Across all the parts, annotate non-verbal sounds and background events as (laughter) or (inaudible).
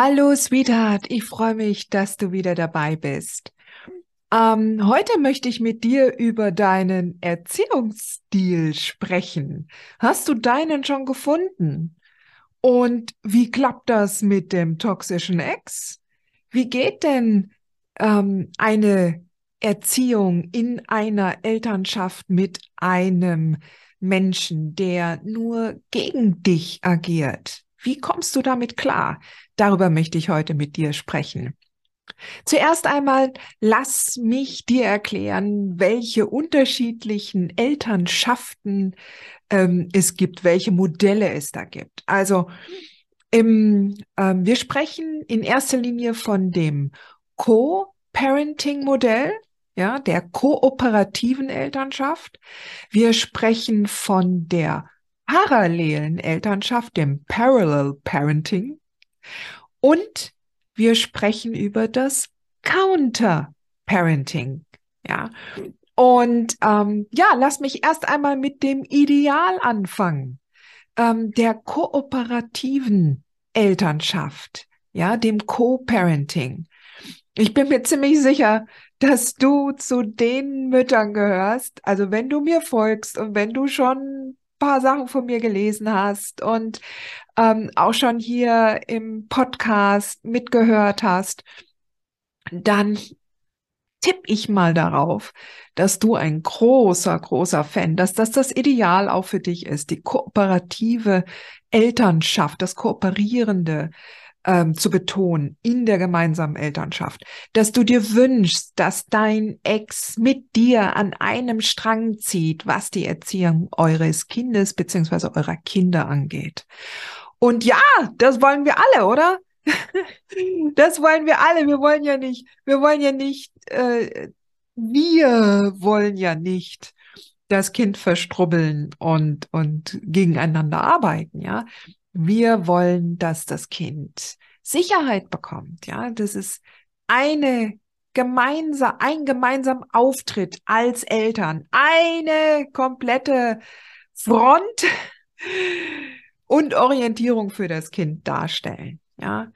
Hallo, Sweetheart. Ich freue mich, dass du wieder dabei bist. Ähm, heute möchte ich mit dir über deinen Erziehungsstil sprechen. Hast du deinen schon gefunden? Und wie klappt das mit dem toxischen Ex? Wie geht denn ähm, eine Erziehung in einer Elternschaft mit einem Menschen, der nur gegen dich agiert? Wie kommst du damit klar? Darüber möchte ich heute mit dir sprechen. Zuerst einmal lass mich dir erklären, welche unterschiedlichen Elternschaften ähm, es gibt, welche Modelle es da gibt. Also im, ähm, wir sprechen in erster Linie von dem Co-Parenting-Modell, ja, der kooperativen Elternschaft. Wir sprechen von der parallelen Elternschaft, dem Parallel Parenting. Und wir sprechen über das Counter Parenting. Ja. Und ähm, ja, lass mich erst einmal mit dem Ideal anfangen, ähm, der kooperativen Elternschaft, ja, dem Co-Parenting. Ich bin mir ziemlich sicher, dass du zu den Müttern gehörst. Also wenn du mir folgst und wenn du schon paar Sachen von mir gelesen hast und ähm, auch schon hier im Podcast mitgehört hast, dann tippe ich mal darauf, dass du ein großer, großer Fan, dass das das Ideal auch für dich ist, die kooperative Elternschaft, das kooperierende, ähm, zu betonen in der gemeinsamen Elternschaft, dass du dir wünschst, dass dein Ex mit dir an einem Strang zieht, was die Erziehung eures Kindes beziehungsweise eurer Kinder angeht. Und ja, das wollen wir alle, oder? (laughs) das wollen wir alle. Wir wollen ja nicht, wir wollen ja nicht, äh, wir wollen ja nicht das Kind verstrubbeln und, und gegeneinander arbeiten, ja. Wir wollen, dass das Kind Sicherheit bekommt. Ja, das ist eine gemeinsam, ein gemeinsam Auftritt als Eltern, eine komplette Front und Orientierung für das Kind darstellen. Ja,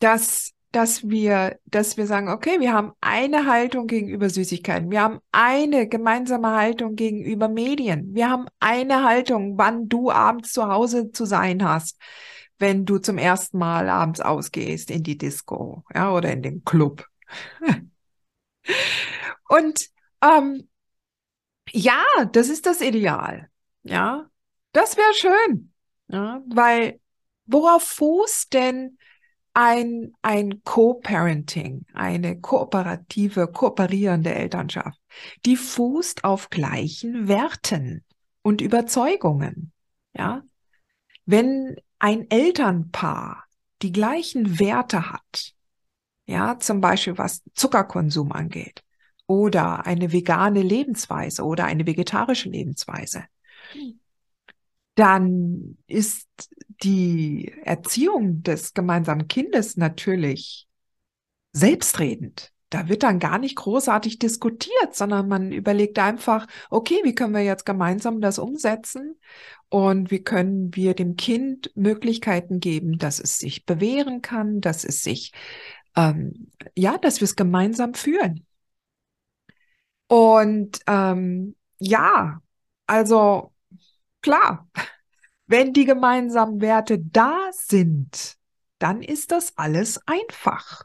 dass dass wir, dass wir sagen, okay, wir haben eine Haltung gegenüber Süßigkeiten, wir haben eine gemeinsame Haltung gegenüber Medien, wir haben eine Haltung, wann du abends zu Hause zu sein hast, wenn du zum ersten Mal abends ausgehst in die Disco, ja, oder in den Club. (laughs) Und ähm, ja, das ist das Ideal. Ja, das wäre schön. Ja, weil worauf fußt denn ein, ein Co-Parenting, eine kooperative, kooperierende Elternschaft, die fußt auf gleichen Werten und Überzeugungen. Ja, wenn ein Elternpaar die gleichen Werte hat, ja, zum Beispiel was Zuckerkonsum angeht oder eine vegane Lebensweise oder eine vegetarische Lebensweise, dann ist die Erziehung des gemeinsamen Kindes natürlich selbstredend. Da wird dann gar nicht großartig diskutiert, sondern man überlegt einfach, okay, wie können wir jetzt gemeinsam das umsetzen und wie können wir dem Kind Möglichkeiten geben, dass es sich bewähren kann, dass es sich, ähm, ja, dass wir es gemeinsam führen. Und ähm, ja, also klar, wenn die gemeinsamen Werte da sind, dann ist das alles einfach.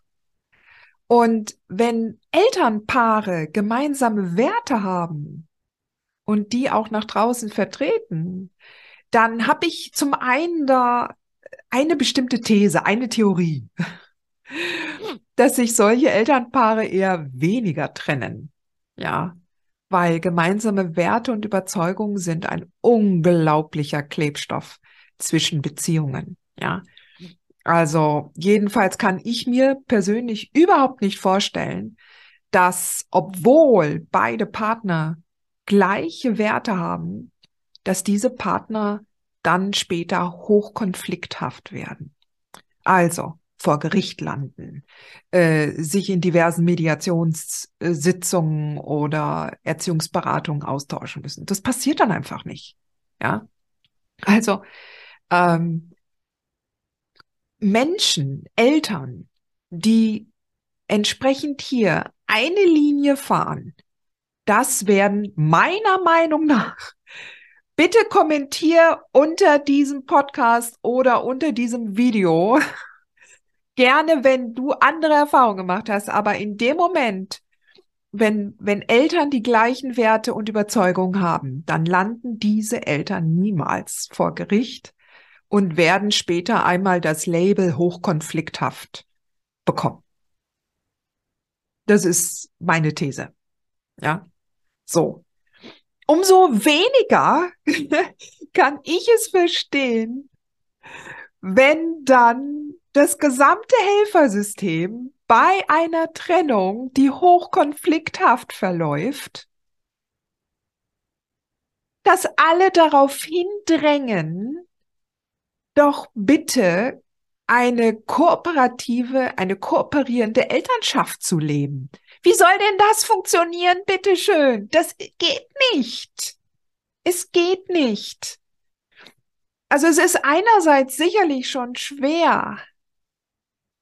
Und wenn Elternpaare gemeinsame Werte haben und die auch nach draußen vertreten, dann habe ich zum einen da eine bestimmte These, eine Theorie. (laughs) dass sich solche Elternpaare eher weniger trennen. Ja, weil gemeinsame Werte und Überzeugungen sind ein unglaublicher Klebstoff zwischen Beziehungen. Ja, also jedenfalls kann ich mir persönlich überhaupt nicht vorstellen, dass obwohl beide Partner gleiche Werte haben, dass diese Partner dann später hochkonflikthaft werden. Also vor Gericht landen, äh, sich in diversen Mediationssitzungen oder Erziehungsberatungen austauschen müssen. Das passiert dann einfach nicht. Ja, also ähm, Menschen, Eltern, die entsprechend hier eine Linie fahren, das werden meiner Meinung nach bitte kommentier unter diesem Podcast oder unter diesem Video. Gerne, wenn du andere Erfahrungen gemacht hast, aber in dem Moment, wenn, wenn Eltern die gleichen Werte und Überzeugungen haben, dann landen diese Eltern niemals vor Gericht und werden später einmal das Label hochkonflikthaft bekommen. Das ist meine These. Ja. So. Umso weniger (laughs) kann ich es verstehen, wenn dann das gesamte Helfersystem bei einer Trennung, die hochkonflikthaft verläuft, dass alle darauf hindrängen, doch bitte eine kooperative, eine kooperierende Elternschaft zu leben. Wie soll denn das funktionieren, bitteschön? Das geht nicht. Es geht nicht. Also es ist einerseits sicherlich schon schwer,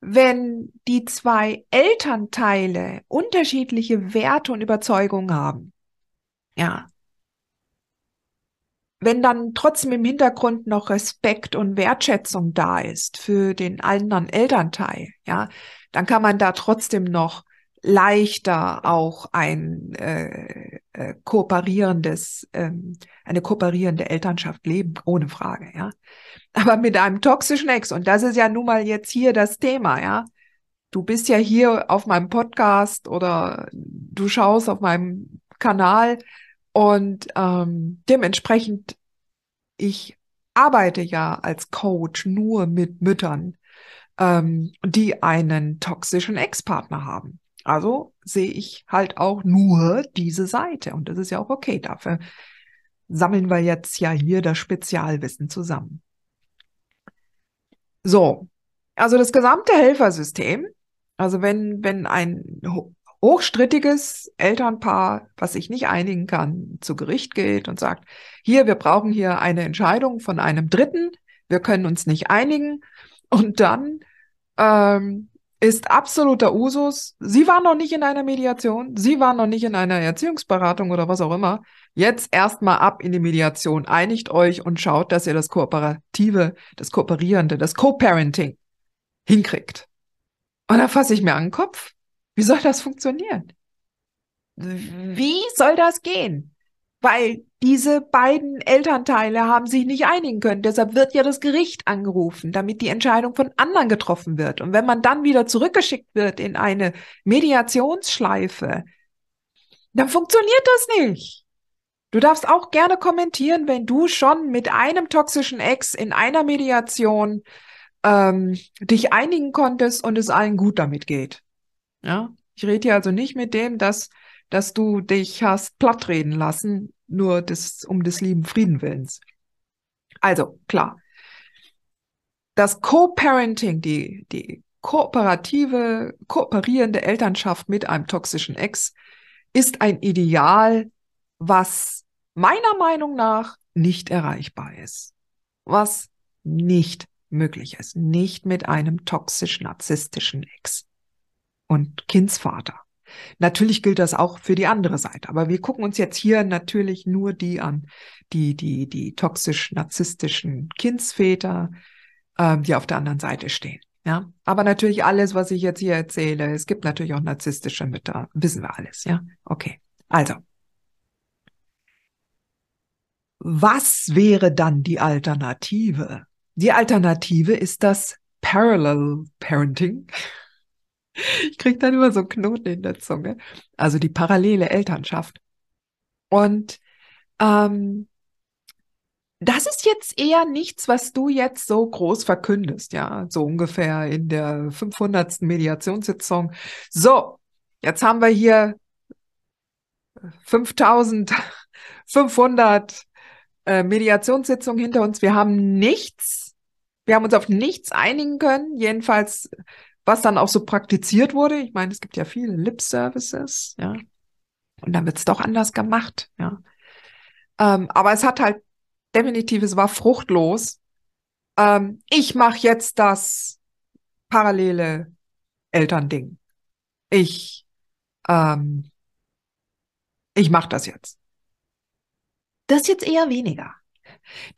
wenn die zwei Elternteile unterschiedliche Werte und Überzeugungen haben. Ja wenn dann trotzdem im Hintergrund noch Respekt und Wertschätzung da ist für den anderen Elternteil, ja, dann kann man da trotzdem noch leichter auch ein äh, äh, kooperierendes, ähm, eine kooperierende Elternschaft leben, ohne Frage, ja. Aber mit einem toxischen Ex, und das ist ja nun mal jetzt hier das Thema, ja. Du bist ja hier auf meinem Podcast oder du schaust auf meinem Kanal und ähm, dementsprechend, ich arbeite ja als Coach nur mit Müttern, ähm, die einen toxischen Ex-Partner haben. Also sehe ich halt auch nur diese Seite. Und das ist ja auch okay. Dafür sammeln wir jetzt ja hier das Spezialwissen zusammen. So, also das gesamte Helfersystem, also wenn, wenn ein hochstrittiges Elternpaar, was sich nicht einigen kann, zu Gericht geht und sagt, hier, wir brauchen hier eine Entscheidung von einem Dritten, wir können uns nicht einigen. Und dann ähm, ist absoluter Usus, Sie waren noch nicht in einer Mediation, Sie waren noch nicht in einer Erziehungsberatung oder was auch immer. Jetzt erstmal ab in die Mediation, einigt euch und schaut, dass ihr das Kooperative, das Kooperierende, das Co-Parenting hinkriegt. Und da fasse ich mir an den Kopf wie soll das funktionieren? Wie soll das gehen? Weil diese beiden Elternteile haben sich nicht einigen können. Deshalb wird ja das Gericht angerufen, damit die Entscheidung von anderen getroffen wird. Und wenn man dann wieder zurückgeschickt wird in eine Mediationsschleife, dann funktioniert das nicht. Du darfst auch gerne kommentieren, wenn du schon mit einem toxischen Ex in einer Mediation ähm, dich einigen konntest und es allen gut damit geht. Ja, ich rede hier also nicht mit dem, dass, dass du dich hast plattreden lassen, nur des, um des lieben Frieden willens. Also, klar. Das Co-Parenting, die, die kooperative, kooperierende Elternschaft mit einem toxischen Ex ist ein Ideal, was meiner Meinung nach nicht erreichbar ist. Was nicht möglich ist. Nicht mit einem toxisch-narzisstischen Ex und Kindsvater. Natürlich gilt das auch für die andere Seite, aber wir gucken uns jetzt hier natürlich nur die an, die, die, die toxisch-narzisstischen Kindsväter, äh, die auf der anderen Seite stehen. Ja, aber natürlich alles, was ich jetzt hier erzähle, es gibt natürlich auch narzisstische Mütter, wissen wir alles, ja? Okay. Also. Was wäre dann die Alternative? Die Alternative ist das Parallel Parenting Ich krieg dann immer so einen Knoten in der Zunge. Also die parallele Elternschaft. Und ähm, das ist jetzt eher nichts, was du jetzt so groß verkündest, ja, so ungefähr in der 500. Mediationssitzung. So, jetzt haben wir hier 5500 äh, Mediationssitzungen hinter uns. Wir haben nichts, wir haben uns auf nichts einigen können, jedenfalls was dann auch so praktiziert wurde. Ich meine, es gibt ja viele Lip-Services, ja. Und dann wird es doch anders gemacht, ja. Ähm, aber es hat halt definitiv, es war fruchtlos. Ähm, ich mache jetzt das parallele Elternding. Ich, ähm, ich mache das jetzt. Das jetzt eher weniger.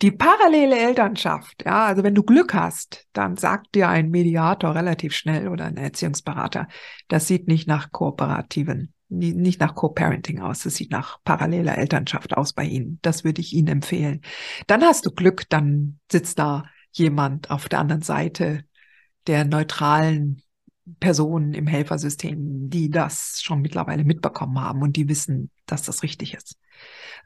Die parallele Elternschaft, ja, also wenn du Glück hast, dann sagt dir ein Mediator relativ schnell oder ein Erziehungsberater, das sieht nicht nach kooperativen, nicht nach Co-Parenting aus, das sieht nach paralleler Elternschaft aus bei Ihnen. Das würde ich Ihnen empfehlen. Dann hast du Glück, dann sitzt da jemand auf der anderen Seite der neutralen Personen im Helfersystem, die das schon mittlerweile mitbekommen haben und die wissen, dass das richtig ist.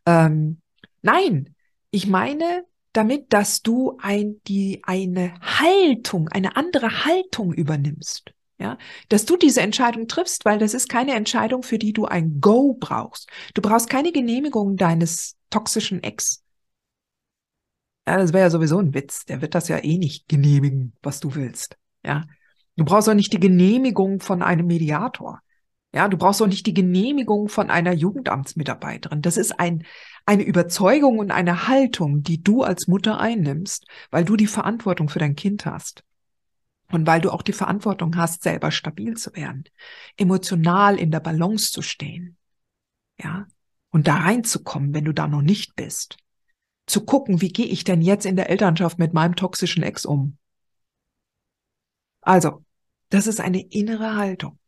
Ähm, nein, ich meine damit, dass du ein, die, eine Haltung, eine andere Haltung übernimmst. Ja, dass du diese Entscheidung triffst, weil das ist keine Entscheidung, für die du ein Go brauchst. Du brauchst keine Genehmigung deines toxischen Ex. Ja, das wäre ja sowieso ein Witz. Der wird das ja eh nicht genehmigen, was du willst. Ja, du brauchst auch nicht die Genehmigung von einem Mediator. Ja, du brauchst auch nicht die Genehmigung von einer Jugendamtsmitarbeiterin. Das ist ein, eine Überzeugung und eine Haltung, die du als Mutter einnimmst, weil du die Verantwortung für dein Kind hast. Und weil du auch die Verantwortung hast, selber stabil zu werden, emotional in der Balance zu stehen. Ja, und da reinzukommen, wenn du da noch nicht bist. Zu gucken, wie gehe ich denn jetzt in der Elternschaft mit meinem toxischen Ex um? Also, das ist eine innere Haltung.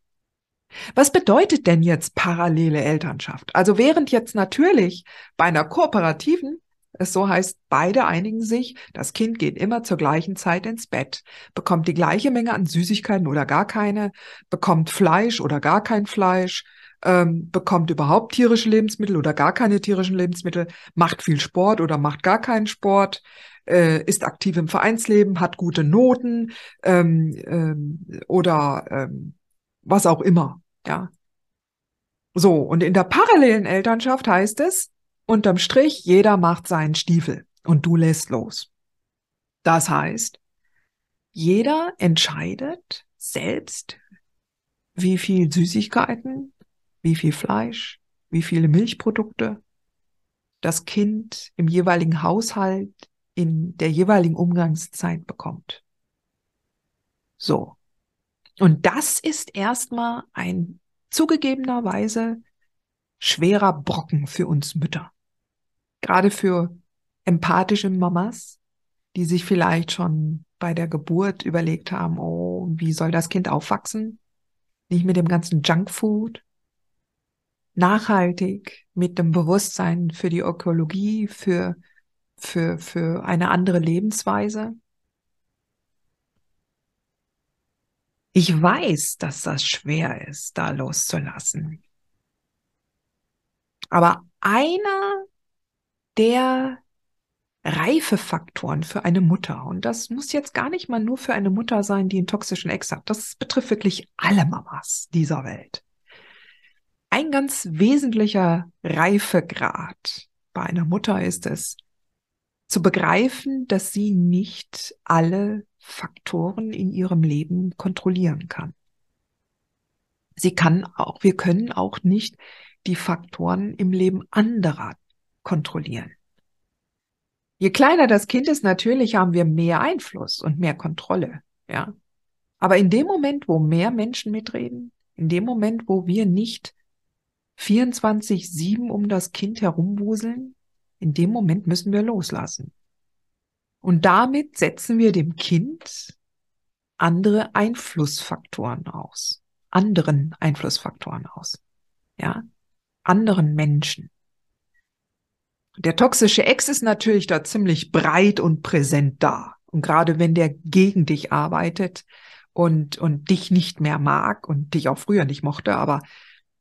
Was bedeutet denn jetzt parallele Elternschaft? Also während jetzt natürlich bei einer kooperativen es so heißt, beide einigen sich, das Kind geht immer zur gleichen Zeit ins Bett, bekommt die gleiche Menge an Süßigkeiten oder gar keine, bekommt Fleisch oder gar kein Fleisch, ähm, bekommt überhaupt tierische Lebensmittel oder gar keine tierischen Lebensmittel, macht viel Sport oder macht gar keinen Sport, äh, ist aktiv im Vereinsleben, hat gute Noten ähm, ähm, oder ähm, was auch immer. Ja. So, und in der parallelen Elternschaft heißt es, unterm Strich, jeder macht seinen Stiefel und du lässt los. Das heißt, jeder entscheidet selbst, wie viel Süßigkeiten, wie viel Fleisch, wie viele Milchprodukte das Kind im jeweiligen Haushalt in der jeweiligen Umgangszeit bekommt. So. Und das ist erstmal ein zugegebenerweise schwerer Brocken für uns Mütter. Gerade für empathische Mamas, die sich vielleicht schon bei der Geburt überlegt haben, oh, wie soll das Kind aufwachsen? Nicht mit dem ganzen Junkfood. Nachhaltig, mit dem Bewusstsein für die Ökologie, für, für, für eine andere Lebensweise. Ich weiß, dass das schwer ist, da loszulassen. Aber einer der Reifefaktoren für eine Mutter, und das muss jetzt gar nicht mal nur für eine Mutter sein, die einen toxischen Ex hat, das betrifft wirklich alle Mamas dieser Welt. Ein ganz wesentlicher Reifegrad bei einer Mutter ist es, zu begreifen, dass sie nicht alle Faktoren in ihrem Leben kontrollieren kann. Sie kann auch, wir können auch nicht die Faktoren im Leben anderer kontrollieren. Je kleiner das Kind ist, natürlich haben wir mehr Einfluss und mehr Kontrolle, ja. Aber in dem Moment, wo mehr Menschen mitreden, in dem Moment, wo wir nicht 24-7 um das Kind herumwuseln, in dem Moment müssen wir loslassen. Und damit setzen wir dem Kind andere Einflussfaktoren aus, anderen Einflussfaktoren aus, ja, anderen Menschen. Der toxische Ex ist natürlich da ziemlich breit und präsent da. Und gerade wenn der gegen dich arbeitet und, und dich nicht mehr mag und dich auch früher nicht mochte, aber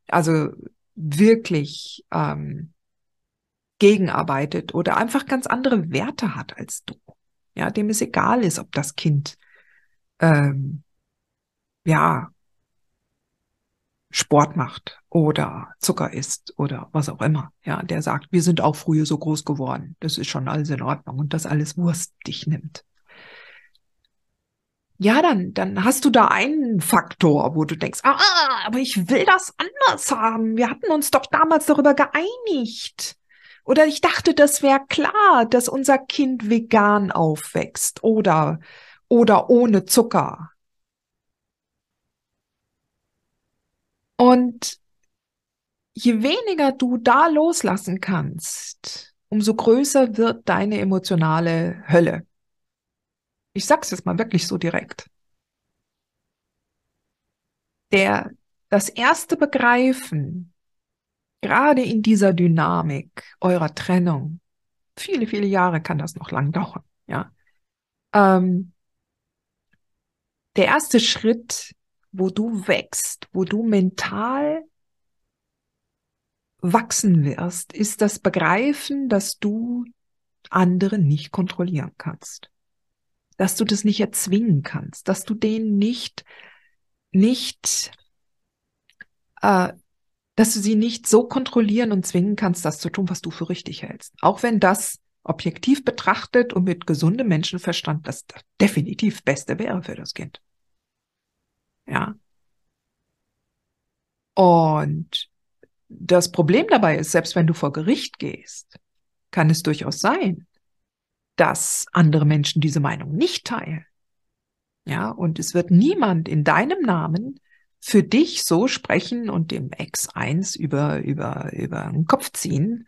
also wirklich ähm, gegenarbeitet oder einfach ganz andere Werte hat als du. Ja, dem es egal ist, ob das Kind ähm, ja Sport macht oder Zucker isst oder was auch immer. Ja, der sagt, wir sind auch früher so groß geworden. Das ist schon alles in Ordnung und das alles Wurst dich nimmt. Ja, dann, dann hast du da einen Faktor, wo du denkst, ah, aber ich will das anders haben. Wir hatten uns doch damals darüber geeinigt. Oder ich dachte, das wäre klar, dass unser Kind vegan aufwächst oder, oder ohne Zucker. Und je weniger du da loslassen kannst, umso größer wird deine emotionale Hölle. Ich sag's jetzt mal wirklich so direkt. Der, das erste Begreifen, gerade in dieser Dynamik eurer Trennung, viele, viele Jahre kann das noch lang dauern, ja. Ähm, der erste Schritt wo du wächst, wo du mental wachsen wirst, ist das Begreifen, dass du andere nicht kontrollieren kannst. Dass du das nicht erzwingen kannst, dass du denen nicht, nicht, äh, dass du sie nicht so kontrollieren und zwingen kannst, das zu tun, was du für richtig hältst. Auch wenn das objektiv betrachtet und mit gesundem Menschenverstand das definitiv Beste wäre für das Kind. Ja. Und das Problem dabei ist, selbst wenn du vor Gericht gehst, kann es durchaus sein, dass andere Menschen diese Meinung nicht teilen. Ja, und es wird niemand in deinem Namen für dich so sprechen und dem Ex-1 über, über, über den Kopf ziehen,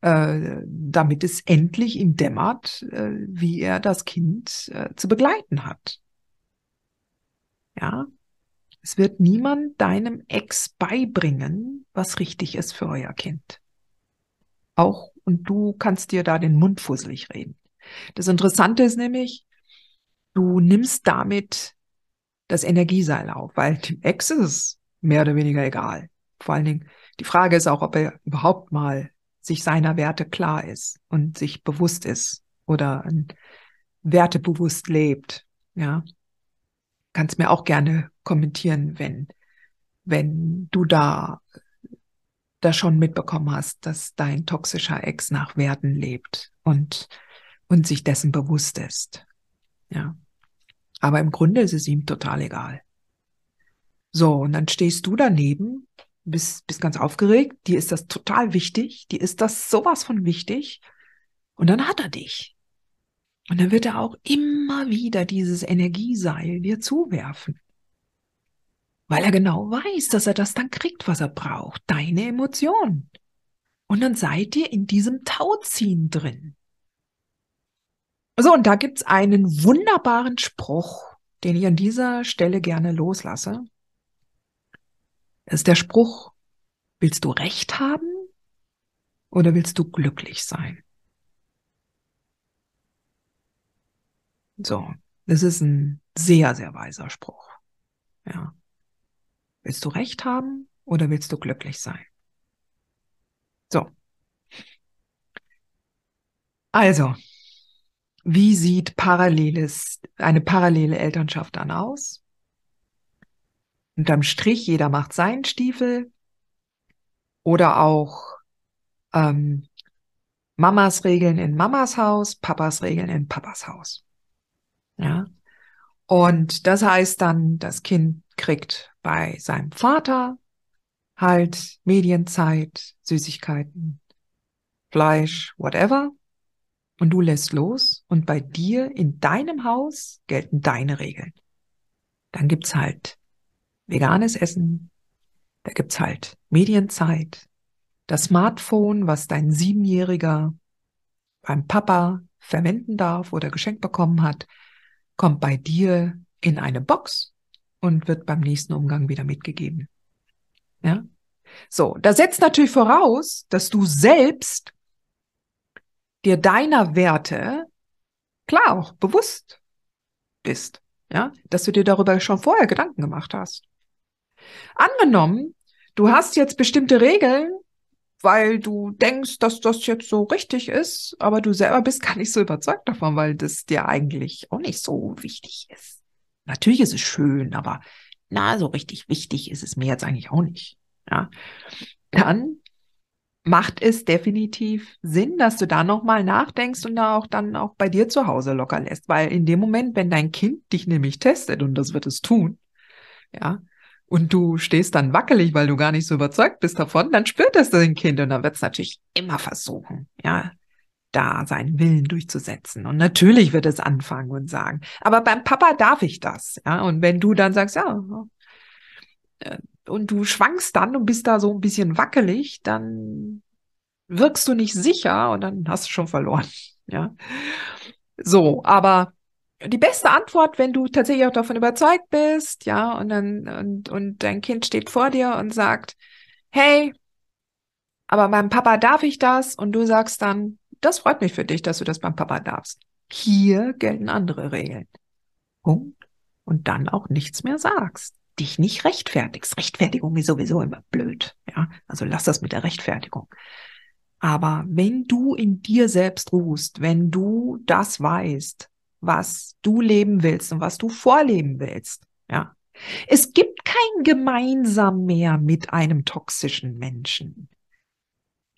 äh, damit es endlich ihm dämmert, äh, wie er das Kind äh, zu begleiten hat. Ja, es wird niemand deinem Ex beibringen, was richtig ist für euer Kind. Auch, und du kannst dir da den Mund fusselig reden. Das Interessante ist nämlich, du nimmst damit das Energieseil auf, weil dem Ex ist es mehr oder weniger egal. Vor allen Dingen, die Frage ist auch, ob er überhaupt mal sich seiner Werte klar ist und sich bewusst ist oder wertebewusst lebt. Ja, kannst mir auch gerne kommentieren, wenn, wenn du da, da schon mitbekommen hast, dass dein toxischer Ex nach Werten lebt und, und sich dessen bewusst ist. Ja. Aber im Grunde ist es ihm total egal. So, und dann stehst du daneben, bist, bist ganz aufgeregt, dir ist das total wichtig, dir ist das sowas von wichtig, und dann hat er dich. Und dann wird er auch immer wieder dieses Energieseil dir zuwerfen. Weil er genau weiß, dass er das dann kriegt, was er braucht. Deine Emotionen. Und dann seid ihr in diesem Tauziehen drin. So, und da gibt's einen wunderbaren Spruch, den ich an dieser Stelle gerne loslasse. Das ist der Spruch, willst du Recht haben oder willst du glücklich sein? So, das ist ein sehr, sehr weiser Spruch. Ja. Willst du Recht haben oder willst du glücklich sein? So. Also, wie sieht paralleles, eine parallele Elternschaft dann aus? Unterm Strich, jeder macht seinen Stiefel oder auch ähm, Mamas Regeln in Mamas Haus, Papas Regeln in Papas Haus. Ja. Und das heißt dann, das Kind kriegt bei seinem Vater halt Medienzeit, Süßigkeiten, Fleisch, whatever. Und du lässt los und bei dir in deinem Haus gelten deine Regeln. Dann gibt's halt veganes Essen, da gibt's halt Medienzeit, das Smartphone, was dein Siebenjähriger beim Papa verwenden darf oder geschenkt bekommen hat, kommt bei dir in eine Box und wird beim nächsten Umgang wieder mitgegeben. Ja? So, da setzt natürlich voraus, dass du selbst dir deiner Werte klar auch bewusst bist. Ja, dass du dir darüber schon vorher Gedanken gemacht hast. Angenommen, du hast jetzt bestimmte Regeln, weil du denkst, dass das jetzt so richtig ist, aber du selber bist gar nicht so überzeugt davon, weil das dir eigentlich auch nicht so wichtig ist. Natürlich ist es schön, aber na, so richtig wichtig ist es mir jetzt eigentlich auch nicht. Ja. Dann macht es definitiv Sinn, dass du da nochmal nachdenkst und da auch dann auch bei dir zu Hause locker lässt, weil in dem Moment, wenn dein Kind dich nämlich testet und das wird es tun, ja, und du stehst dann wackelig, weil du gar nicht so überzeugt bist davon, dann spürt das dein Kind und dann wird es natürlich immer versuchen, ja, da seinen Willen durchzusetzen. Und natürlich wird es anfangen und sagen, aber beim Papa darf ich das, ja. Und wenn du dann sagst, ja, äh, und du schwankst dann und bist da so ein bisschen wackelig, dann wirkst du nicht sicher und dann hast du schon verloren. (laughs) Ja. So, aber die beste Antwort, wenn du tatsächlich auch davon überzeugt bist, ja, und dann, und, und dein Kind steht vor dir und sagt, hey, aber beim Papa darf ich das, und du sagst dann, das freut mich für dich, dass du das beim Papa darfst. Hier gelten andere Regeln. Punkt. Und dann auch nichts mehr sagst dich nicht rechtfertigst. Rechtfertigung ist sowieso immer blöd. Ja, also lass das mit der Rechtfertigung. Aber wenn du in dir selbst ruhst, wenn du das weißt, was du leben willst und was du vorleben willst, ja, es gibt kein gemeinsam mehr mit einem toxischen Menschen.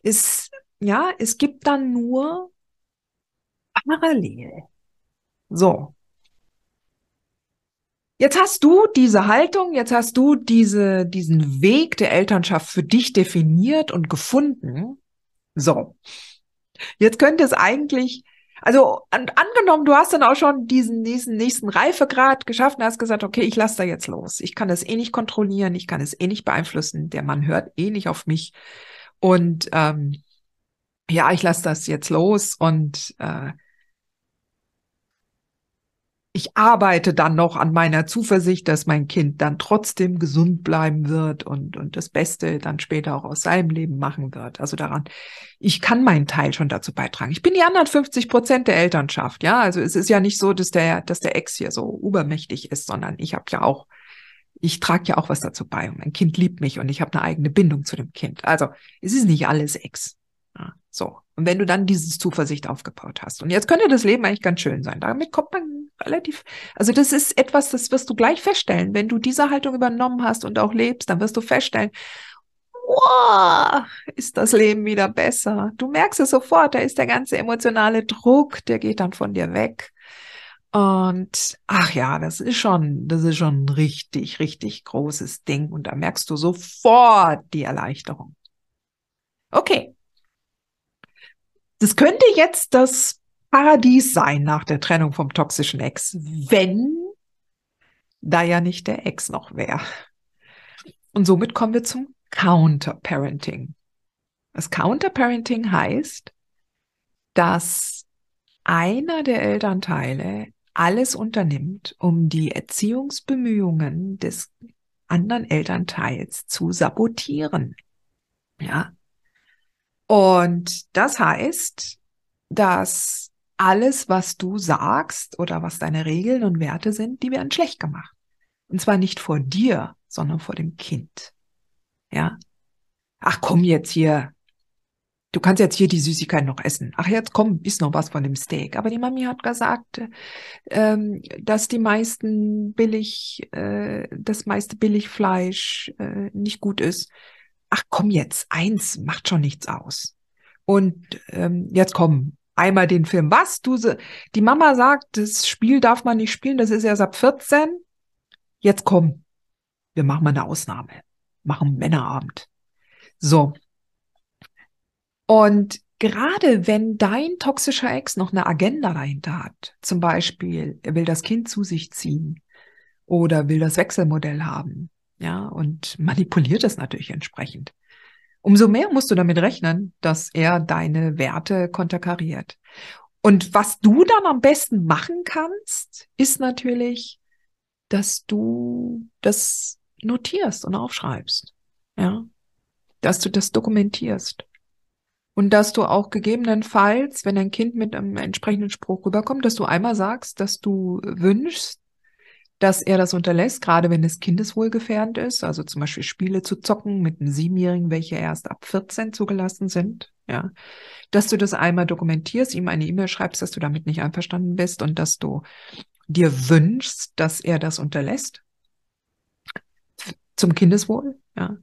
Es, ja, es gibt dann nur parallel. So. Jetzt hast du diese Haltung, jetzt hast du diese, diesen Weg der Elternschaft für dich definiert und gefunden. So. Jetzt könnte es eigentlich, also an, angenommen, du hast dann auch schon diesen, diesen nächsten Reifegrad geschafft und hast gesagt, okay, ich lasse da jetzt los. Ich kann das eh nicht kontrollieren, ich kann es eh nicht beeinflussen. Der Mann hört eh nicht auf mich. Und ähm, ja, ich lasse das jetzt los und äh, ich arbeite dann noch an meiner Zuversicht, dass mein Kind dann trotzdem gesund bleiben wird und, und das Beste dann später auch aus seinem Leben machen wird. Also daran, ich kann meinen Teil schon dazu beitragen. Ich bin die anderen 50 Prozent der Elternschaft, ja. Also es ist ja nicht so, dass der, dass der Ex hier so übermächtig ist, sondern ich habe ja auch, ich trage ja auch was dazu bei und mein Kind liebt mich und ich habe eine eigene Bindung zu dem Kind. Also es ist nicht alles Ex. Ja, so. Und wenn du dann dieses Zuversicht aufgebaut hast. Und jetzt könnte das Leben eigentlich ganz schön sein. Damit kommt man relativ, also das ist etwas, das wirst du gleich feststellen. Wenn du diese Haltung übernommen hast und auch lebst, dann wirst du feststellen, wow, ist das Leben wieder besser. Du merkst es sofort, da ist der ganze emotionale Druck, der geht dann von dir weg. Und ach ja, das ist schon, das ist schon ein richtig, richtig großes Ding. Und da merkst du sofort die Erleichterung. Okay, das könnte jetzt das Paradies sein nach der Trennung vom toxischen Ex, wenn da ja nicht der Ex noch wäre. Und somit kommen wir zum Counterparenting. Das Counterparenting heißt, dass einer der Elternteile alles unternimmt, um die Erziehungsbemühungen des anderen Elternteils zu sabotieren. Ja, und das heißt, dass alles, was du sagst oder was deine Regeln und Werte sind, die werden schlecht gemacht. Und zwar nicht vor dir, sondern vor dem Kind. Ja. Ach komm jetzt hier. Du kannst jetzt hier die Süßigkeit noch essen. Ach jetzt komm, isst noch was von dem Steak. Aber die Mami hat gesagt, ähm, dass die meisten billig, äh, das meiste Billigfleisch äh, nicht gut ist ach komm jetzt, eins macht schon nichts aus. Und ähm, jetzt komm, einmal den Film. Was? Du, die Mama sagt, das Spiel darf man nicht spielen, das ist erst ab 14. Jetzt komm, wir machen mal eine Ausnahme. Machen Männerabend. So. Und gerade wenn dein toxischer Ex noch eine Agenda dahinter hat, zum Beispiel, er will das Kind zu sich ziehen oder will das Wechselmodell haben, ja, und manipuliert es natürlich entsprechend. Umso mehr musst du damit rechnen, dass er deine Werte konterkariert. Und was du dann am besten machen kannst, ist natürlich, dass du das notierst und aufschreibst. Ja. Dass du das dokumentierst. Und dass du auch gegebenenfalls, wenn ein Kind mit einem entsprechenden Spruch rüberkommt, dass du einmal sagst, dass du wünschst, dass er das unterlässt, gerade wenn es kindeswohlgefährdend ist, also zum Beispiel Spiele zu zocken mit einem Siebenjährigen, welche erst ab 14 zugelassen sind, ja, dass du das einmal dokumentierst, ihm eine E-Mail schreibst, dass du damit nicht einverstanden bist und dass du dir wünschst, dass er das unterlässt. Zum Kindeswohl, ja,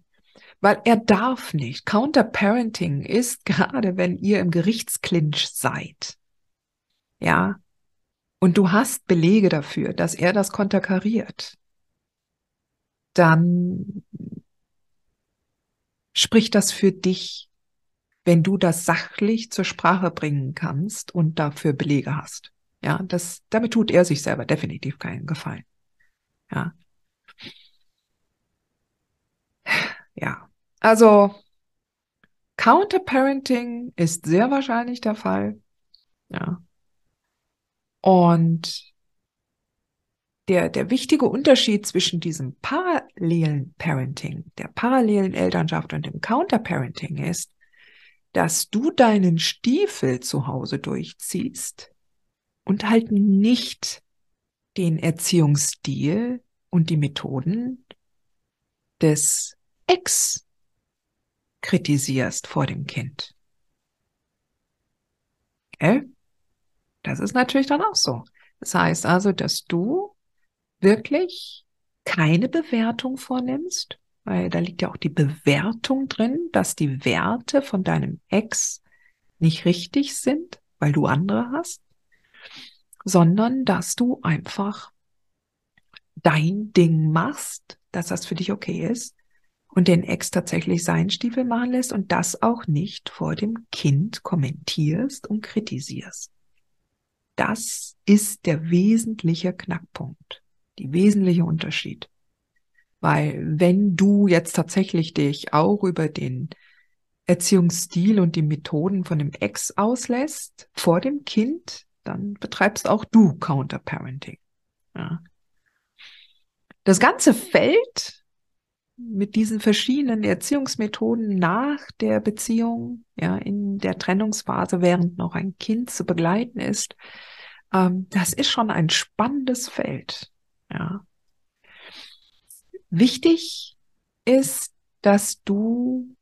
weil er darf nicht. Counterparenting ist (laughs) gerade, wenn ihr im Gerichtsklinch seid, ja, und du hast Belege dafür, dass er das konterkariert, dann spricht das für dich, wenn du das sachlich zur Sprache bringen kannst und dafür Belege hast. Ja, das, damit tut er sich selber definitiv keinen Gefallen. Ja. Ja. Also, Counterparenting ist sehr wahrscheinlich der Fall. Ja. Und der, der wichtige Unterschied zwischen diesem parallelen Parenting, der parallelen Elternschaft und dem Counterparenting ist, dass du deinen Stiefel zu Hause durchziehst und halt nicht den Erziehungsstil und die Methoden des Ex kritisierst vor dem Kind. Okay? Das ist natürlich dann auch so. Das heißt also, dass du wirklich keine Bewertung vornimmst, weil da liegt ja auch die Bewertung drin, dass die Werte von deinem Ex nicht richtig sind, weil du andere hast, sondern dass du einfach dein Ding machst, dass das für dich okay ist und den Ex tatsächlich seinen Stiefel machen lässt und das auch nicht vor dem Kind kommentierst und kritisierst. Das ist der wesentliche Knackpunkt, die wesentliche Unterschied. Weil wenn du jetzt tatsächlich dich auch über den Erziehungsstil und die Methoden von dem Ex auslässt vor dem Kind, dann betreibst auch du Counterparenting. Ja. Das ganze Feld mit diesen verschiedenen Erziehungsmethoden nach der Beziehung, ja, in der Trennungsphase, während noch ein Kind zu begleiten ist, ähm, das ist schon ein spannendes Feld. Ja. Wichtig ist, dass du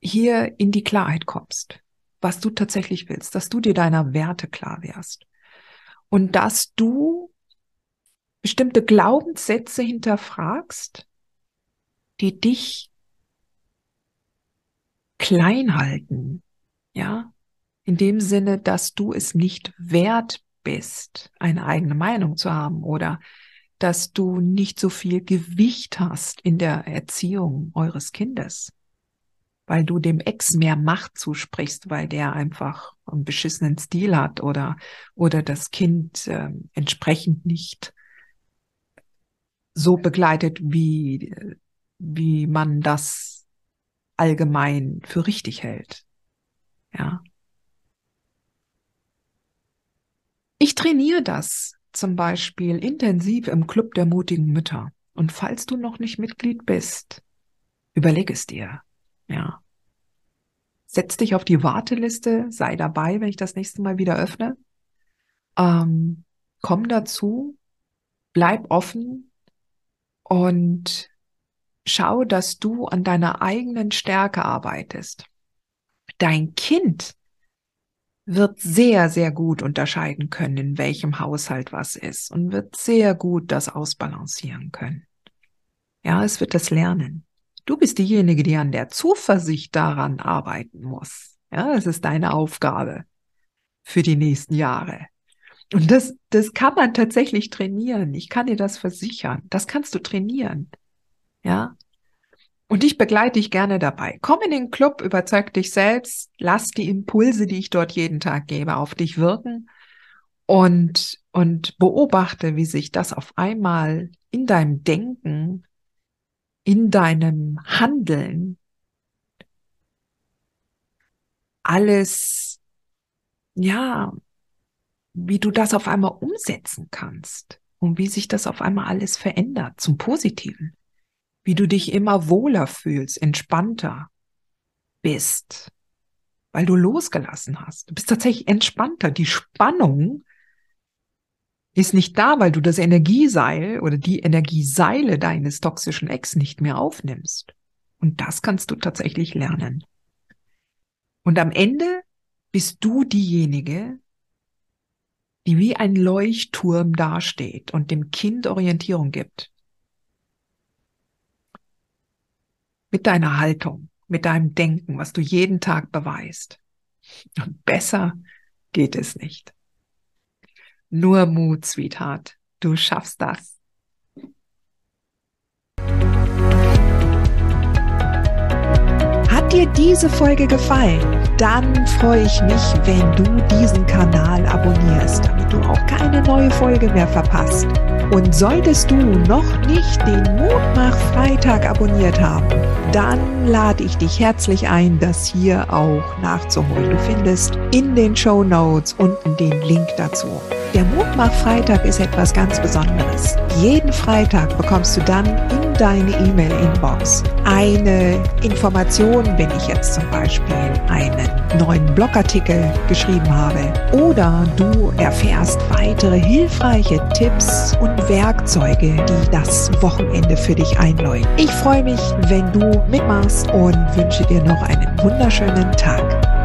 hier in die Klarheit kommst, was du tatsächlich willst, dass du dir deiner Werte klar wärst und dass du bestimmte Glaubenssätze hinterfragst, die dich klein halten, ja, in dem Sinne, dass du es nicht wert bist, eine eigene Meinung zu haben oder dass du nicht so viel Gewicht hast in der Erziehung eures Kindes, weil du dem Ex mehr Macht zusprichst, weil der einfach einen beschissenen Stil hat oder, oder das Kind äh, entsprechend nicht so begleitet, wie, wie man das allgemein für richtig hält. Ja. Ich trainiere das zum Beispiel intensiv im Club der mutigen Mütter. Und falls du noch nicht Mitglied bist, überleg es dir. Ja. Setz dich auf die Warteliste, sei dabei, wenn ich das nächste Mal wieder öffne. Ähm, komm dazu, bleib offen und schau, dass du an deiner eigenen Stärke arbeitest. Dein Kind wird sehr, sehr gut unterscheiden können, in welchem Haushalt was ist und wird sehr gut das ausbalancieren können. Ja, es wird das lernen. Du bist diejenige, die an der Zuversicht daran arbeiten muss. Ja, es ist deine Aufgabe für die nächsten Jahre. Und das, das kann man tatsächlich trainieren. Ich kann dir das versichern. Das kannst du trainieren. Ja, und ich begleite dich gerne dabei. Komm in den Club, überzeug dich selbst, lass die Impulse, die ich dort jeden Tag gebe, auf dich wirken und, und beobachte, wie sich das auf einmal in deinem Denken, in deinem Handeln alles, ja, wie du das auf einmal umsetzen kannst und wie sich das auf einmal alles verändert zum Positiven wie du dich immer wohler fühlst, entspannter bist, weil du losgelassen hast. Du bist tatsächlich entspannter. Die Spannung, ist nicht da, weil du das Energieseil oder die Energieseile deines toxischen Ex nicht mehr aufnimmst. Und das kannst du tatsächlich lernen. Und am Ende bist du diejenige, die wie ein Leuchtturm dasteht und dem Kind Orientierung gibt. Mit deiner Haltung, mit deinem Denken, was du jeden Tag beweist. Und besser geht es nicht. Nur Mut, Sweetheart. Du schaffst das. Hat dir diese Folge gefallen? Dann freue ich mich, wenn du diesen Kanal abonnierst, du auch keine neue Folge mehr verpasst. Und solltest du noch nicht den Mutmach Freitag abonniert haben, dann lade ich dich herzlich ein, das hier auch nachzuholen. Du findest in den Show Notes unten den Link dazu. Der Mutmach-Freitag ist etwas ganz Besonderes. Jeden Freitag bekommst du dann in deine E-Mail-Inbox eine Information, wenn ich jetzt zum Beispiel einen neuen Blogartikel geschrieben habe. Oder du erfährst weitere hilfreiche Tipps und Werkzeuge, die das Wochenende für dich einläuten. Ich freue mich, wenn du mitmachst und wünsche dir noch einen wunderschönen Tag.